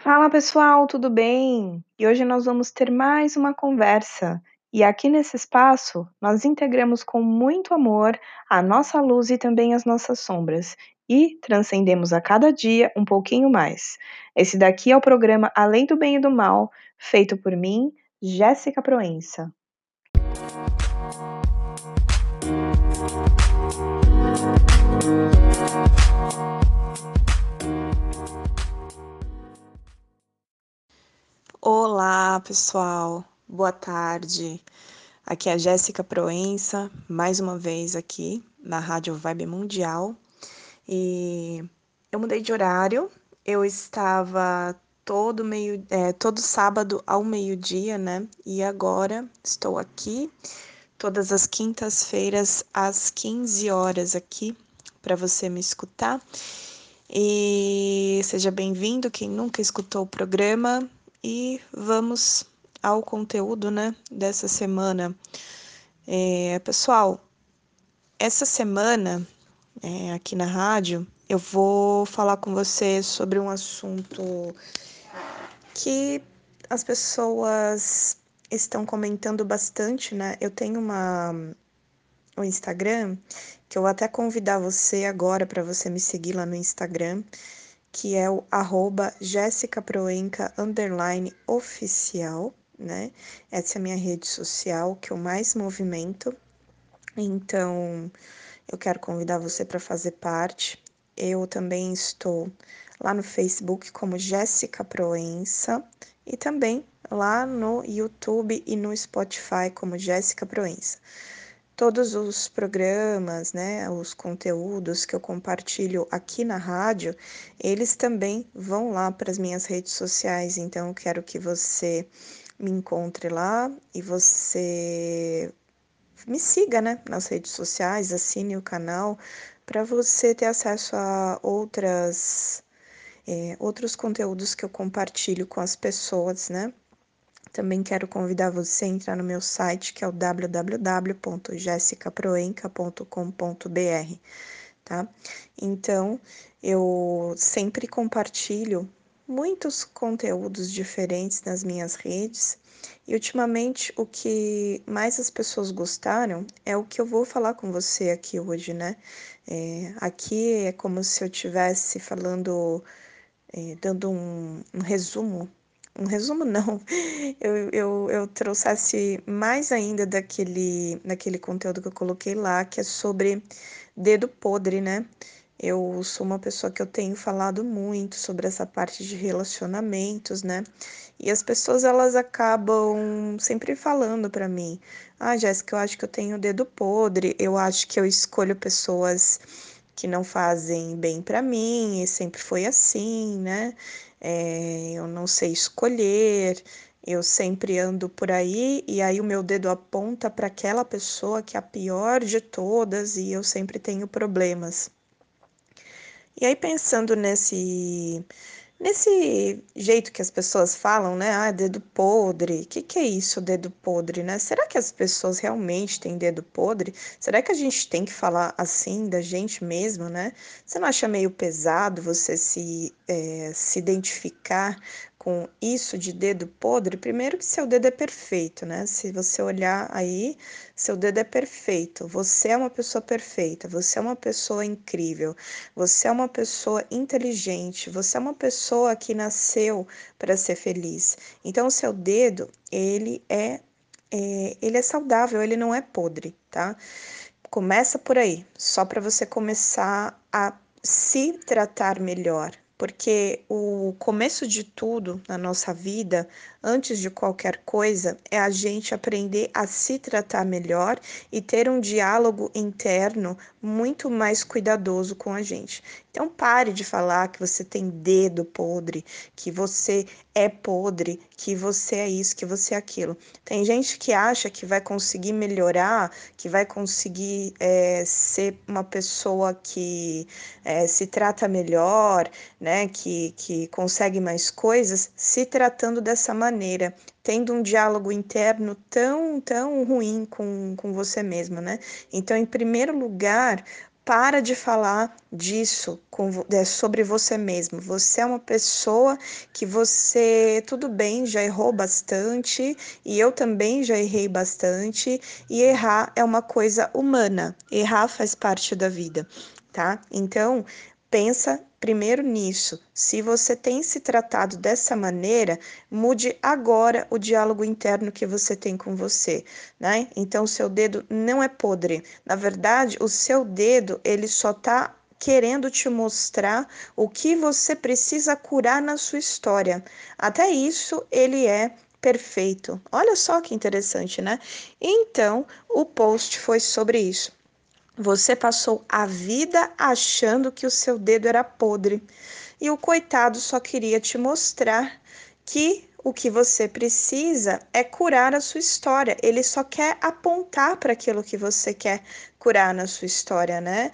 Fala pessoal, tudo bem? E hoje nós vamos ter mais uma conversa. E aqui nesse espaço, nós integramos com muito amor a nossa luz e também as nossas sombras. E transcendemos a cada dia um pouquinho mais. Esse daqui é o programa Além do Bem e do Mal, feito por mim, Jéssica Proença. Olá, pessoal. Boa tarde. Aqui é a Jéssica Proença, mais uma vez aqui na Rádio Vibe Mundial. E eu mudei de horário. Eu estava todo meio, é, todo sábado ao meio-dia, né? E agora estou aqui todas as quintas-feiras às 15 horas aqui para você me escutar. E seja bem-vindo quem nunca escutou o programa e vamos ao conteúdo, né, dessa semana. É, pessoal, essa semana é, aqui na rádio eu vou falar com você sobre um assunto que as pessoas estão comentando bastante, né? Eu tenho uma um Instagram que eu vou até convidar você agora para você me seguir lá no Instagram, que é o arroba Proenca underline oficial, né? Essa é a minha rede social que eu mais movimento. Então, eu quero convidar você para fazer parte. Eu também estou lá no Facebook como Jéssica Proença e também lá no YouTube e no Spotify como Jéssica Proença todos os programas, né, os conteúdos que eu compartilho aqui na rádio, eles também vão lá para as minhas redes sociais. Então, eu quero que você me encontre lá e você me siga, né, nas redes sociais, assine o canal para você ter acesso a outras é, outros conteúdos que eu compartilho com as pessoas, né? Também quero convidar você a entrar no meu site, que é o www.jessicaproenca.com.br, tá? Então, eu sempre compartilho muitos conteúdos diferentes nas minhas redes. E ultimamente o que mais as pessoas gostaram é o que eu vou falar com você aqui hoje, né? É, aqui é como se eu estivesse falando, é, dando um, um resumo um resumo não, eu, eu, eu trouxesse mais ainda daquele, daquele conteúdo que eu coloquei lá, que é sobre dedo podre, né? Eu sou uma pessoa que eu tenho falado muito sobre essa parte de relacionamentos, né? E as pessoas elas acabam sempre falando para mim: "Ah, Jéssica, eu acho que eu tenho dedo podre, eu acho que eu escolho pessoas que não fazem bem para mim, e sempre foi assim, né? É, eu não sei escolher, eu sempre ando por aí e aí o meu dedo aponta para aquela pessoa que é a pior de todas e eu sempre tenho problemas. E aí pensando nesse Nesse jeito que as pessoas falam, né? Ah, dedo podre. O que, que é isso, dedo podre, né? Será que as pessoas realmente têm dedo podre? Será que a gente tem que falar assim da gente mesmo, né? Você não acha meio pesado você se, é, se identificar com isso de dedo podre? Primeiro que seu dedo é perfeito, né? Se você olhar aí, seu dedo é perfeito. Você é uma pessoa perfeita, você é uma pessoa incrível, você é uma pessoa inteligente, você é uma pessoa que nasceu para ser feliz. Então, o seu dedo, ele é, é, ele é saudável, ele não é podre, tá? Começa por aí, só para você começar a se tratar melhor, porque o começo de tudo na nossa vida, antes de qualquer coisa, é a gente aprender a se tratar melhor e ter um diálogo interno muito mais cuidadoso com a gente. Então pare de falar que você tem dedo podre, que você é podre, que você é isso, que você é aquilo. Tem gente que acha que vai conseguir melhorar, que vai conseguir é, ser uma pessoa que é, se trata melhor, né, que, que consegue mais coisas, se tratando dessa maneira, tendo um diálogo interno tão, tão ruim com, com você mesmo, né? Então, em primeiro lugar, para de falar disso com, é, sobre você mesmo. Você é uma pessoa que você, tudo bem, já errou bastante, e eu também já errei bastante, e errar é uma coisa humana. Errar faz parte da vida, tá? Então, pensa primeiro nisso. Se você tem se tratado dessa maneira, mude agora o diálogo interno que você tem com você, né? Então, o seu dedo não é podre. Na verdade, o seu dedo, ele só tá querendo te mostrar o que você precisa curar na sua história. Até isso, ele é perfeito. Olha só que interessante, né? Então, o post foi sobre isso. Você passou a vida achando que o seu dedo era podre e o coitado só queria te mostrar que o que você precisa é curar a sua história. Ele só quer apontar para aquilo que você quer curar na sua história, né?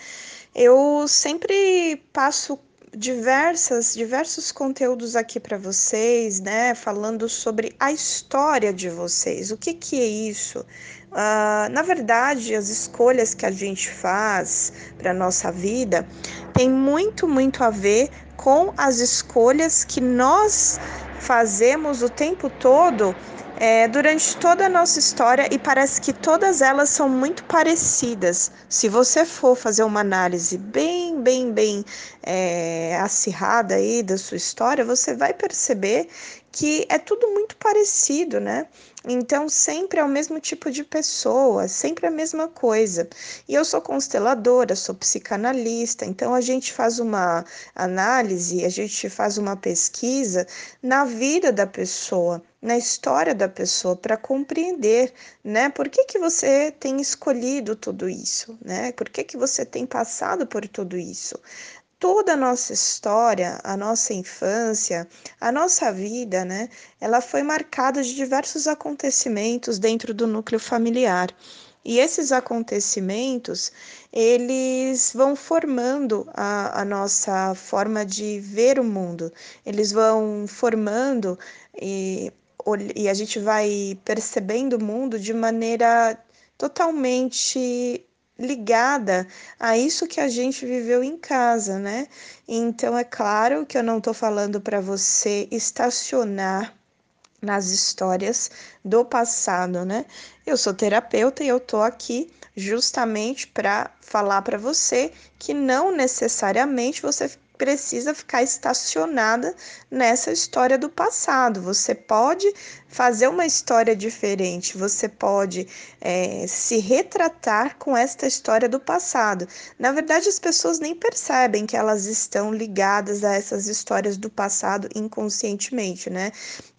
Eu sempre passo diversas diversos conteúdos aqui para vocês, né, falando sobre a história de vocês. O que que é isso? Uh, na verdade, as escolhas que a gente faz para nossa vida tem muito, muito a ver com as escolhas que nós fazemos o tempo todo é, durante toda a nossa história e parece que todas elas são muito parecidas. Se você for fazer uma análise bem, bem, bem é, acirrada aí da sua história, você vai perceber que é tudo muito parecido, né? Então, sempre é o mesmo tipo de pessoa, sempre a mesma coisa. E eu sou consteladora, sou psicanalista, então a gente faz uma análise, a gente faz uma pesquisa na vida da pessoa, na história da pessoa, para compreender, né? Por que, que você tem escolhido tudo isso, né? Por que, que você tem passado por tudo isso? Toda a nossa história, a nossa infância, a nossa vida, né, ela foi marcada de diversos acontecimentos dentro do núcleo familiar. E esses acontecimentos, eles vão formando a, a nossa forma de ver o mundo, eles vão formando e, e a gente vai percebendo o mundo de maneira totalmente ligada a isso que a gente viveu em casa, né? Então é claro que eu não estou falando para você estacionar nas histórias do passado, né? Eu sou terapeuta e eu tô aqui justamente para falar para você que não necessariamente você precisa ficar estacionada nessa história do passado. Você pode fazer uma história diferente, você pode é, se retratar com esta história do passado. Na verdade, as pessoas nem percebem que elas estão ligadas a essas histórias do passado inconscientemente, né?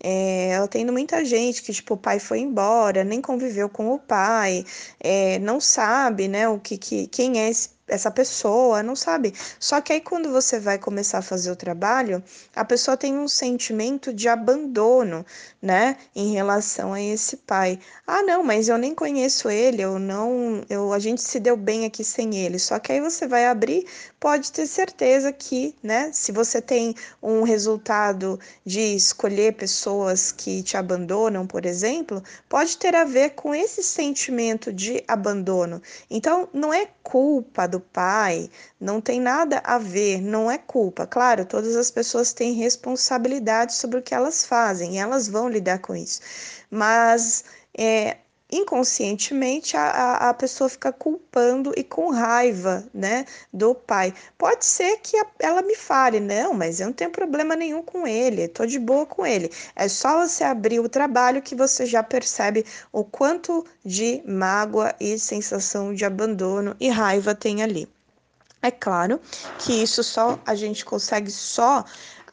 É, eu tenho muita gente que, tipo, o pai foi embora, nem conviveu com o pai, é, não sabe, né, o que, que quem é esse essa pessoa, não sabe. Só que aí quando você vai começar a fazer o trabalho, a pessoa tem um sentimento de abandono, né, em relação a esse pai. Ah, não, mas eu nem conheço ele, eu não, eu a gente se deu bem aqui sem ele. Só que aí você vai abrir, pode ter certeza que, né, se você tem um resultado de escolher pessoas que te abandonam, por exemplo, pode ter a ver com esse sentimento de abandono. Então, não é culpa do pai, não tem nada a ver, não é culpa. Claro, todas as pessoas têm responsabilidade sobre o que elas fazem, elas vão lidar com isso. Mas é, inconscientemente a, a pessoa fica culpando e com raiva, né, do pai. Pode ser que a, ela me fale, não, mas eu não tenho problema nenhum com ele, tô de boa com ele. É só você abrir o trabalho que você já percebe o quanto de mágoa e sensação de abandono e raiva tem ali. É claro que isso só a gente consegue só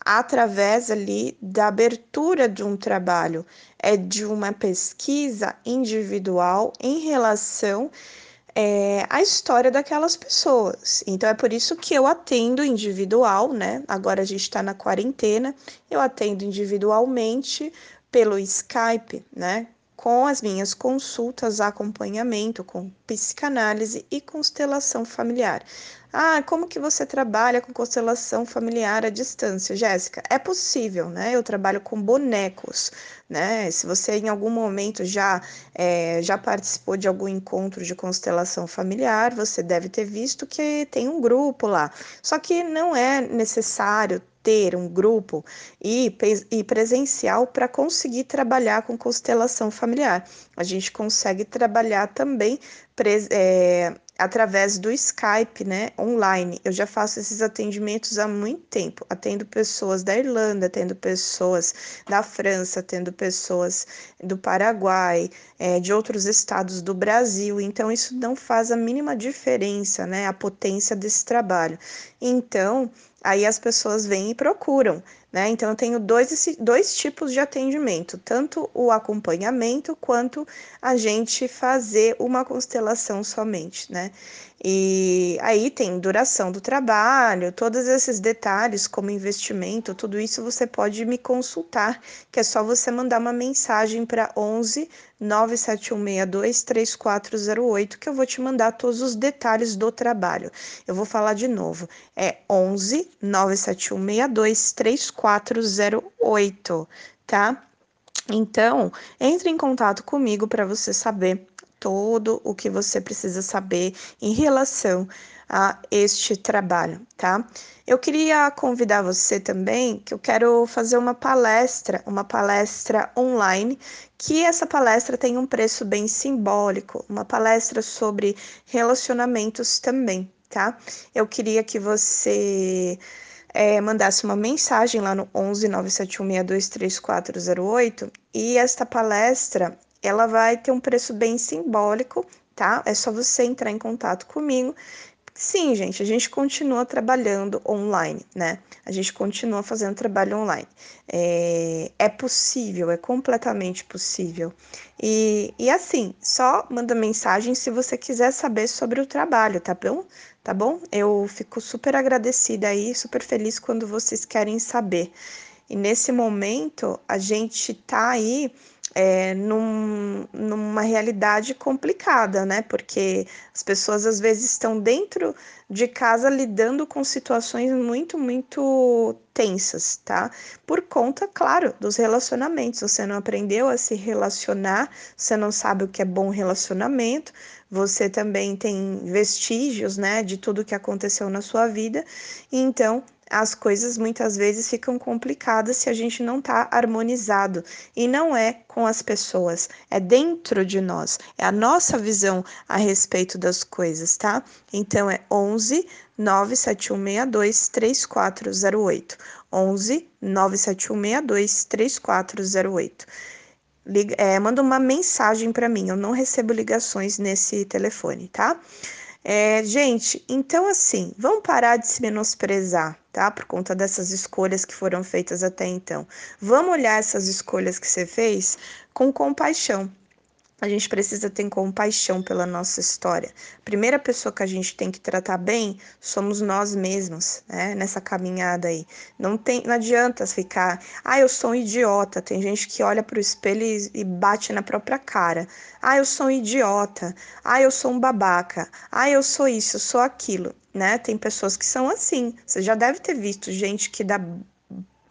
através ali da abertura de um trabalho, é de uma pesquisa individual em relação é, à história daquelas pessoas. Então é por isso que eu atendo individual, né? Agora a gente está na quarentena, eu atendo individualmente pelo Skype, né? Com as minhas consultas, acompanhamento com psicanálise e constelação familiar. Ah, como que você trabalha com constelação familiar à distância, Jéssica? É possível, né? Eu trabalho com bonecos, né? Se você em algum momento já, é, já participou de algum encontro de constelação familiar, você deve ter visto que tem um grupo lá. Só que não é necessário ter um grupo e, e presencial para conseguir trabalhar com constelação familiar. A gente consegue trabalhar também é, através do Skype, né, online. Eu já faço esses atendimentos há muito tempo. Atendo pessoas da Irlanda, atendo pessoas da França, atendo pessoas do Paraguai, é, de outros estados do Brasil. Então, isso não faz a mínima diferença, né, a potência desse trabalho. Então, aí as pessoas vêm e procuram. Né? Então, eu tenho dois, dois tipos de atendimento, tanto o acompanhamento quanto a gente fazer uma constelação somente. Né? E aí tem duração do trabalho, todos esses detalhes, como investimento, tudo isso você pode me consultar, que é só você mandar uma mensagem para 11 97162 3408, que eu vou te mandar todos os detalhes do trabalho. Eu vou falar de novo, é 11 97162 3408, tá? Então, entre em contato comigo para você saber todo o que você precisa saber em relação a este trabalho, tá? Eu queria convidar você também que eu quero fazer uma palestra, uma palestra online, que essa palestra tem um preço bem simbólico, uma palestra sobre relacionamentos também, tá? Eu queria que você é, mandasse uma mensagem lá no 11 971623408 e esta palestra ela vai ter um preço bem simbólico, tá? É só você entrar em contato comigo. Sim, gente, a gente continua trabalhando online, né? A gente continua fazendo trabalho online. É, é possível, é completamente possível. E, e assim, só manda mensagem se você quiser saber sobre o trabalho, tá bom? Tá bom? Eu fico super agradecida aí, super feliz quando vocês querem saber. E nesse momento, a gente tá aí é, num, numa realidade complicada, né? Porque as pessoas às vezes estão dentro de casa lidando com situações muito, muito tensas, tá? Por conta, claro, dos relacionamentos. Você não aprendeu a se relacionar, você não sabe o que é bom relacionamento, você também tem vestígios, né, de tudo que aconteceu na sua vida, então as coisas muitas vezes ficam complicadas se a gente não está harmonizado. E não é com as pessoas, é dentro de nós, é a nossa visão a respeito das coisas, tá? Então é 11 97162 3408. 11 97162 3408. Liga, é, manda uma mensagem para mim, eu não recebo ligações nesse telefone, tá? É, gente, então assim, vamos parar de se menosprezar, tá? Por conta dessas escolhas que foram feitas até então. Vamos olhar essas escolhas que você fez com compaixão, a gente precisa ter compaixão pela nossa história. A primeira pessoa que a gente tem que tratar bem somos nós mesmos, né? Nessa caminhada aí. Não, tem, não adianta ficar, ah, eu sou um idiota. Tem gente que olha para o espelho e, e bate na própria cara. Ah, eu sou um idiota. Ah, eu sou um babaca. Ah, eu sou isso, eu sou aquilo. Né? Tem pessoas que são assim. Você já deve ter visto gente que dá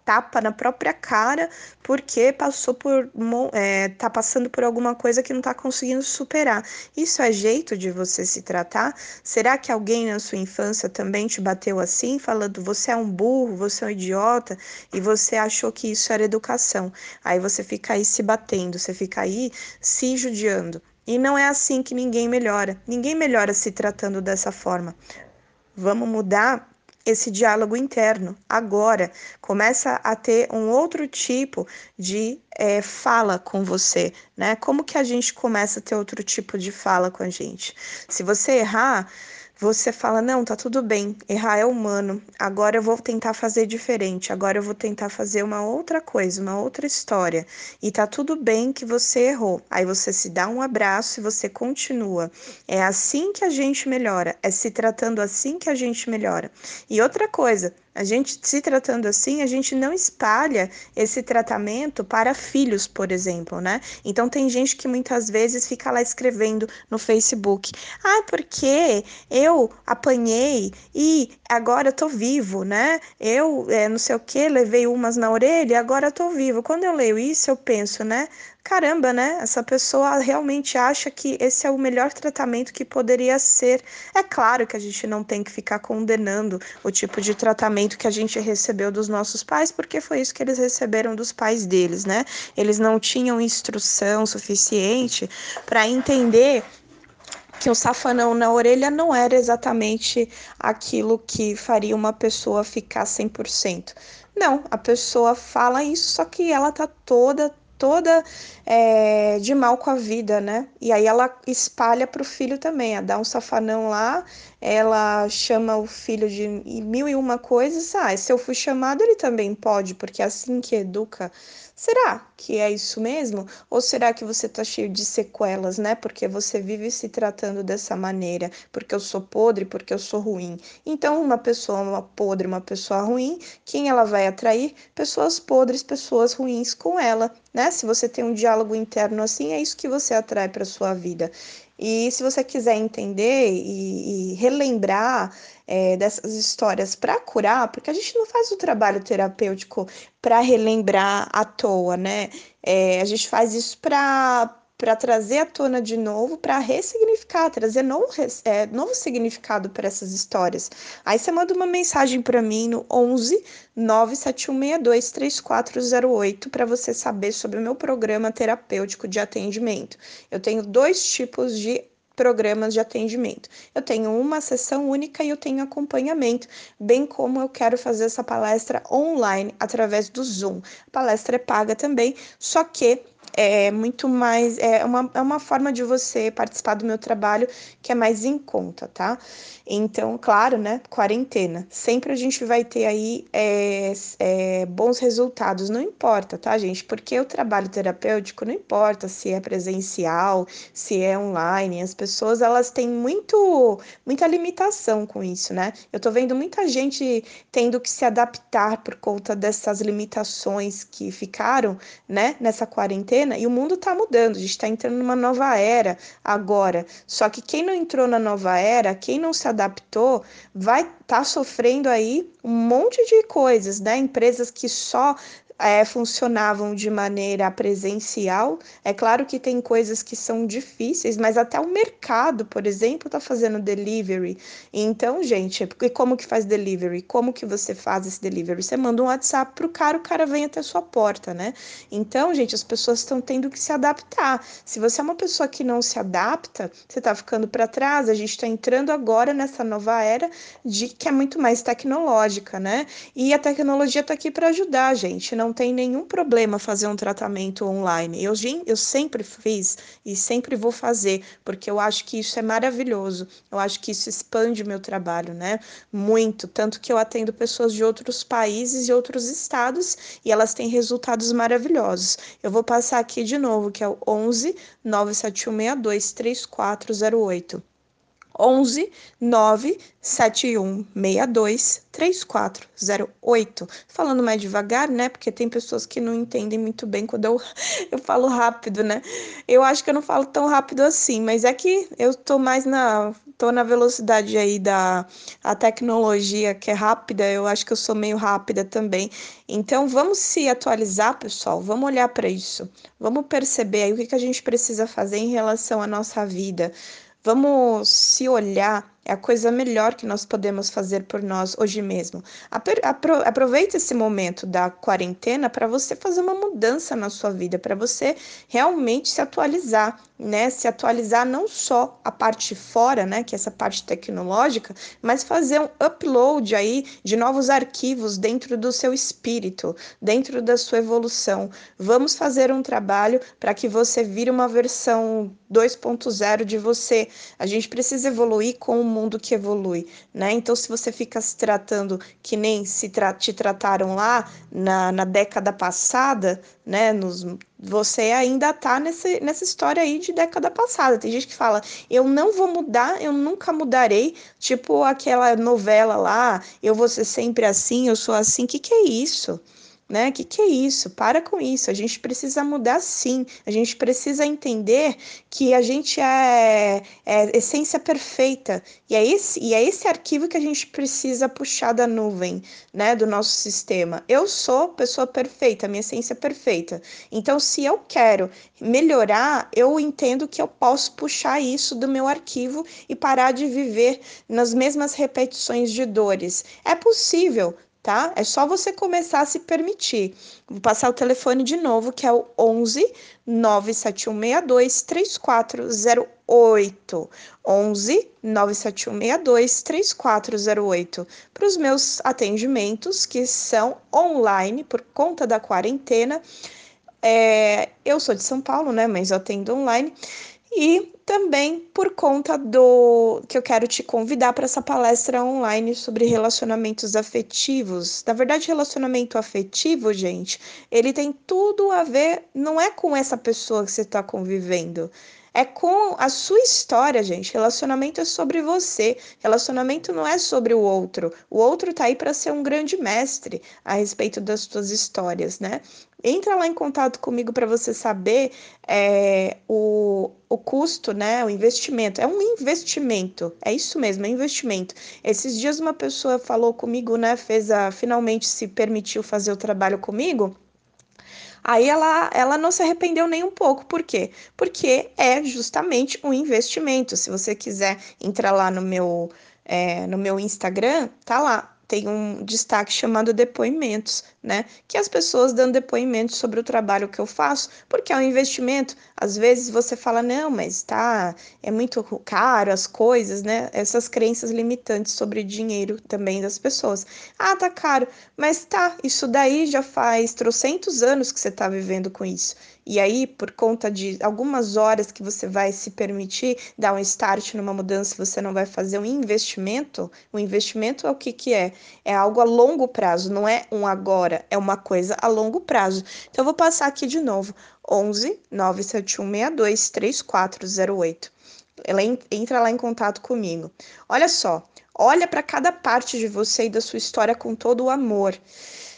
tapa na própria cara porque passou por é, tá passando por alguma coisa que não está conseguindo superar. Isso é jeito de você se tratar? Será que alguém na sua infância também te bateu assim, falando você é um burro, você é um idiota e você achou que isso era educação? Aí você fica aí se batendo, você fica aí se judiando. E não é assim que ninguém melhora. Ninguém melhora se tratando dessa forma. Vamos mudar esse diálogo interno. Agora começa a ter um outro tipo de é, fala com você, né? Como que a gente começa a ter outro tipo de fala com a gente? Se você errar, você fala: não, tá tudo bem, errar é humano, agora eu vou tentar fazer diferente, agora eu vou tentar fazer uma outra coisa, uma outra história. E tá tudo bem que você errou. Aí você se dá um abraço e você continua. É assim que a gente melhora, é se tratando assim que a gente melhora. E outra coisa, A gente, se tratando assim, a gente não espalha esse tratamento para filhos, por exemplo, né? Então, tem gente que muitas vezes fica lá escrevendo no Facebook: ah, porque eu apanhei e agora tô vivo, né? Eu, é, não sei o que, levei umas na orelha e agora tô vivo. Quando eu leio isso, eu penso, né? Caramba, né? Essa pessoa realmente acha que esse é o melhor tratamento que poderia ser. É claro que a gente não tem que ficar condenando o tipo de tratamento que a gente recebeu dos nossos pais, porque foi isso que eles receberam dos pais deles, né? Eles não tinham instrução suficiente para entender que o safanão na orelha não era exatamente aquilo que faria uma pessoa ficar 100%. Não, a pessoa fala isso, só que ela tá toda toda é, de mal com a vida, né? E aí ela espalha para o filho também, a dá um safanão lá, ela chama o filho de mil e uma coisas. Ah, se eu fui chamado, ele também pode, porque é assim que educa Será que é isso mesmo? Ou será que você está cheio de sequelas, né? Porque você vive se tratando dessa maneira, porque eu sou podre, porque eu sou ruim. Então, uma pessoa uma podre, uma pessoa ruim, quem ela vai atrair? Pessoas podres, pessoas ruins com ela, né? Se você tem um diálogo interno assim, é isso que você atrai para sua vida. E se você quiser entender e, e relembrar é, dessas histórias para curar, porque a gente não faz o trabalho terapêutico para relembrar à toa, né? É, a gente faz isso para para trazer à tona de novo, para ressignificar, trazer novo, é, novo significado para essas histórias. Aí você manda uma mensagem para mim no 11 97162 3408 para você saber sobre o meu programa terapêutico de atendimento. Eu tenho dois tipos de programas de atendimento. Eu tenho uma sessão única e eu tenho acompanhamento, bem como eu quero fazer essa palestra online através do Zoom. A palestra é paga também, só que é muito mais é uma, é uma forma de você participar do meu trabalho que é mais em conta, tá? Então, claro, né? Quarentena. Sempre a gente vai ter aí é, é, bons resultados, não importa, tá, gente? Porque o trabalho terapêutico não importa se é presencial, se é online. As pessoas elas têm muito, muita limitação com isso, né? Eu tô vendo muita gente tendo que se adaptar por conta dessas limitações que ficaram, né, nessa quarentena. E o mundo tá mudando, a gente tá entrando numa nova era agora. Só que quem não entrou na nova era, quem não se adaptou, vai estar tá sofrendo aí um monte de coisas, né? Empresas que só é, funcionavam de maneira presencial. É claro que tem coisas que são difíceis, mas até o mercado, por exemplo, está fazendo delivery. Então, gente, e como que faz delivery? Como que você faz esse delivery? Você manda um WhatsApp pro cara, o cara vem até a sua porta, né? Então, gente, as pessoas estão tendo que se adaptar. Se você é uma pessoa que não se adapta, você está ficando para trás. A gente está entrando agora nessa nova era de que é muito mais tecnológica, né? E a tecnologia está aqui para ajudar, gente. Não não tem nenhum problema fazer um tratamento online. Eu, eu sempre fiz e sempre vou fazer, porque eu acho que isso é maravilhoso. Eu acho que isso expande meu trabalho, né? Muito. Tanto que eu atendo pessoas de outros países e outros estados e elas têm resultados maravilhosos. Eu vou passar aqui de novo, que é o 11 97162 3408. 11 97162 3408. Falando mais devagar, né? Porque tem pessoas que não entendem muito bem quando eu, eu falo rápido, né? Eu acho que eu não falo tão rápido assim, mas é que eu tô mais na tô na velocidade aí da a tecnologia que é rápida, eu acho que eu sou meio rápida também. Então vamos se atualizar, pessoal. Vamos olhar para isso. Vamos perceber aí o que, que a gente precisa fazer em relação à nossa vida. Vamos se olhar é a coisa melhor que nós podemos fazer por nós hoje mesmo. Aproveite esse momento da quarentena para você fazer uma mudança na sua vida, para você realmente se atualizar, né? Se atualizar não só a parte fora, né, que é essa parte tecnológica, mas fazer um upload aí de novos arquivos dentro do seu espírito, dentro da sua evolução. Vamos fazer um trabalho para que você vire uma versão 2.0 de você. A gente precisa evoluir com mundo que evolui, né? Então, se você fica se tratando que nem se tra te trataram lá na, na década passada, né? Nos, você ainda tá nesse, nessa história aí de década passada. Tem gente que fala, eu não vou mudar, eu nunca mudarei. Tipo aquela novela lá, eu vou ser sempre assim, eu sou assim. O que, que é isso? Né? Que que é isso? Para com isso. A gente precisa mudar sim. A gente precisa entender que a gente é, é essência perfeita e é esse e é esse arquivo que a gente precisa puxar da nuvem, né? Do nosso sistema. Eu sou pessoa perfeita, minha essência é perfeita. Então, se eu quero melhorar, eu entendo que eu posso puxar isso do meu arquivo e parar de viver nas mesmas repetições de dores. É possível, tá? É só você começar a se permitir. Vou passar o telefone de novo, que é o 11 97162 3408. 11 97162 3408. Para os meus atendimentos, que são online por conta da quarentena. É, eu sou de São Paulo, né? Mas eu atendo online. E também por conta do que eu quero te convidar para essa palestra online sobre relacionamentos afetivos. Na verdade, relacionamento afetivo, gente, ele tem tudo a ver, não é com essa pessoa que você está convivendo. É com a sua história, gente. Relacionamento é sobre você. Relacionamento não é sobre o outro. O outro tá aí para ser um grande mestre a respeito das suas histórias, né? Entra lá em contato comigo para você saber é, o, o custo, né? O investimento. É um investimento. É isso mesmo, é investimento. Esses dias uma pessoa falou comigo, né? Fez a. Finalmente se permitiu fazer o trabalho comigo. Aí ela, ela não se arrependeu nem um pouco. Por quê? Porque é justamente um investimento. Se você quiser entrar lá no meu, é, no meu Instagram, tá lá tem um destaque chamado depoimentos, né? Que as pessoas dando depoimentos sobre o trabalho que eu faço, porque é um investimento. Às vezes você fala, não, mas tá, é muito caro as coisas, né? Essas crenças limitantes sobre dinheiro também das pessoas. Ah, tá caro, mas tá, isso daí já faz trocentos anos que você tá vivendo com isso. E aí, por conta de algumas horas que você vai se permitir dar um start numa mudança, você não vai fazer um investimento. O investimento é o que, que é? É algo a longo prazo, não é um agora, é uma coisa a longo prazo. Então, eu vou passar aqui de novo: 11 97162 3408. Ela entra lá em contato comigo. Olha só, olha para cada parte de você e da sua história com todo o amor.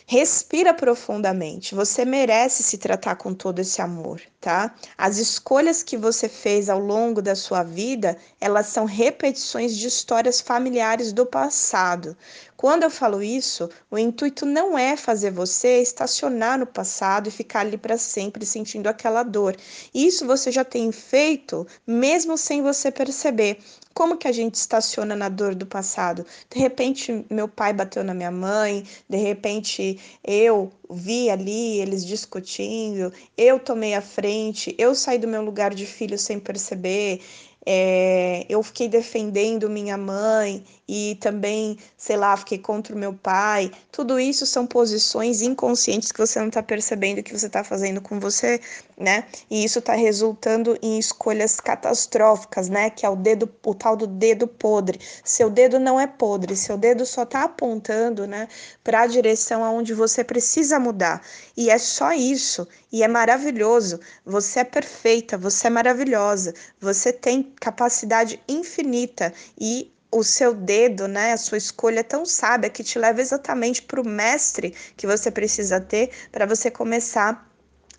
Respira profundamente. Você merece se tratar com todo esse amor, tá? As escolhas que você fez ao longo da sua vida, elas são repetições de histórias familiares do passado. Quando eu falo isso, o intuito não é fazer você estacionar no passado e ficar ali para sempre sentindo aquela dor. Isso você já tem feito, mesmo sem você perceber. Como que a gente estaciona na dor do passado? De repente, meu pai bateu na minha mãe, de repente, eu vi ali eles discutindo, eu tomei a frente, eu saí do meu lugar de filho sem perceber, é, eu fiquei defendendo minha mãe e também, sei lá, fiquei contra o meu pai. Tudo isso são posições inconscientes que você não está percebendo que você está fazendo com você, né? E isso está resultando em escolhas catastróficas, né? Que é o dedo, o tal do dedo podre. Seu dedo não é podre, seu dedo só está apontando, né, para a direção aonde você precisa mudar. E é só isso. E é maravilhoso. Você é perfeita, você é maravilhosa. Você tem capacidade infinita e o seu dedo, né, a sua escolha é tão sábia que te leva exatamente para o mestre que você precisa ter para você começar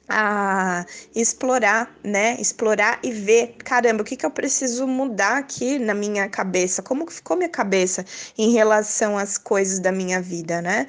a explorar, né? Explorar e ver, caramba, o que, que eu preciso mudar aqui na minha cabeça? Como que ficou minha cabeça em relação às coisas da minha vida, né?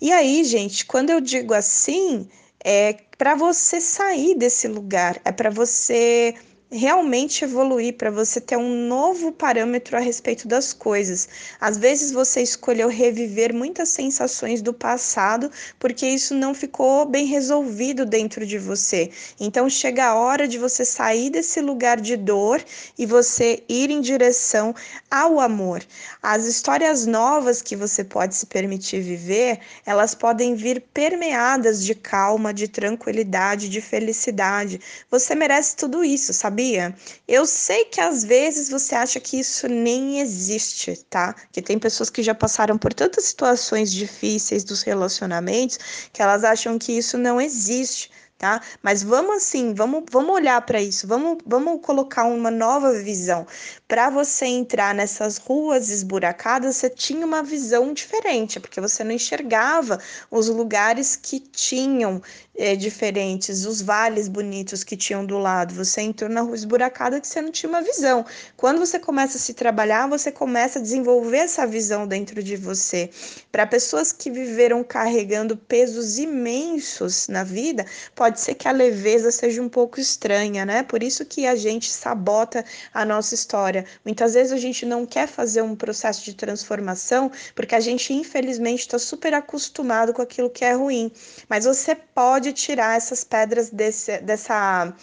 E aí, gente, quando eu digo assim, é para você sair desse lugar, é para você realmente evoluir, para você ter um novo parâmetro a respeito das coisas. Às vezes você escolheu reviver muitas sensações do passado porque isso não ficou bem resolvido dentro de você. Então chega a hora de você sair desse lugar de dor e você ir em direção ao amor. As histórias novas que você pode se permitir viver, elas podem vir permeadas de calma, de tranquilidade, de felicidade. Você merece tudo isso, sabe? Sabia? Eu sei que às vezes você acha que isso nem existe, tá? Que tem pessoas que já passaram por tantas situações difíceis dos relacionamentos que elas acham que isso não existe tá? Mas vamos assim, vamos, vamos olhar para isso, vamos, vamos colocar uma nova visão. Para você entrar nessas ruas esburacadas, você tinha uma visão diferente, porque você não enxergava os lugares que tinham é, diferentes, os vales bonitos que tinham do lado. Você entrou na rua esburacada que você não tinha uma visão. Quando você começa a se trabalhar, você começa a desenvolver essa visão dentro de você. Para pessoas que viveram carregando pesos imensos na vida, pode ser que a leveza seja um pouco estranha, né? Por isso que a gente sabota a nossa história. Muitas vezes a gente não quer fazer um processo de transformação porque a gente, infelizmente, está super acostumado com aquilo que é ruim. Mas você pode tirar essas pedras desse, dessa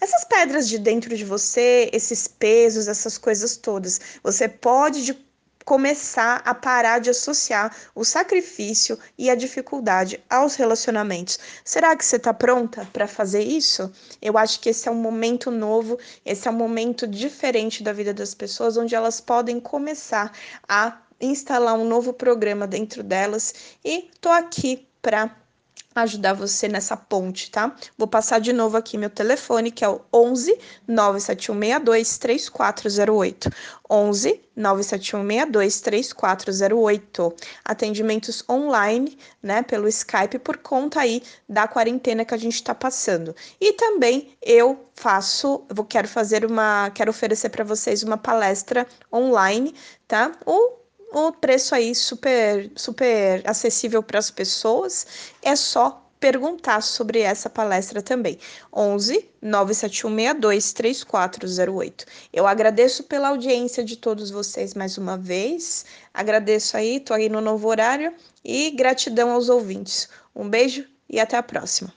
essas pedras de dentro de você, esses pesos, essas coisas todas. Você pode de começar a parar de associar o sacrifício e a dificuldade aos relacionamentos. Será que você está pronta para fazer isso? Eu acho que esse é um momento novo, esse é um momento diferente da vida das pessoas, onde elas podem começar a instalar um novo programa dentro delas e tô aqui para ajudar você nessa ponte, tá? Vou passar de novo aqui meu telefone, que é o 11 97162 3408. 11 97162 3408. Atendimentos online, né, pelo Skype por conta aí da quarentena que a gente está passando. E também eu faço, eu quero fazer uma, quero oferecer para vocês uma palestra online, tá? O o preço aí super, super acessível para as pessoas. É só perguntar sobre essa palestra também. 11 97162 3408. Eu agradeço pela audiência de todos vocês mais uma vez. Agradeço aí, tô aí no novo horário e gratidão aos ouvintes. Um beijo e até a próxima.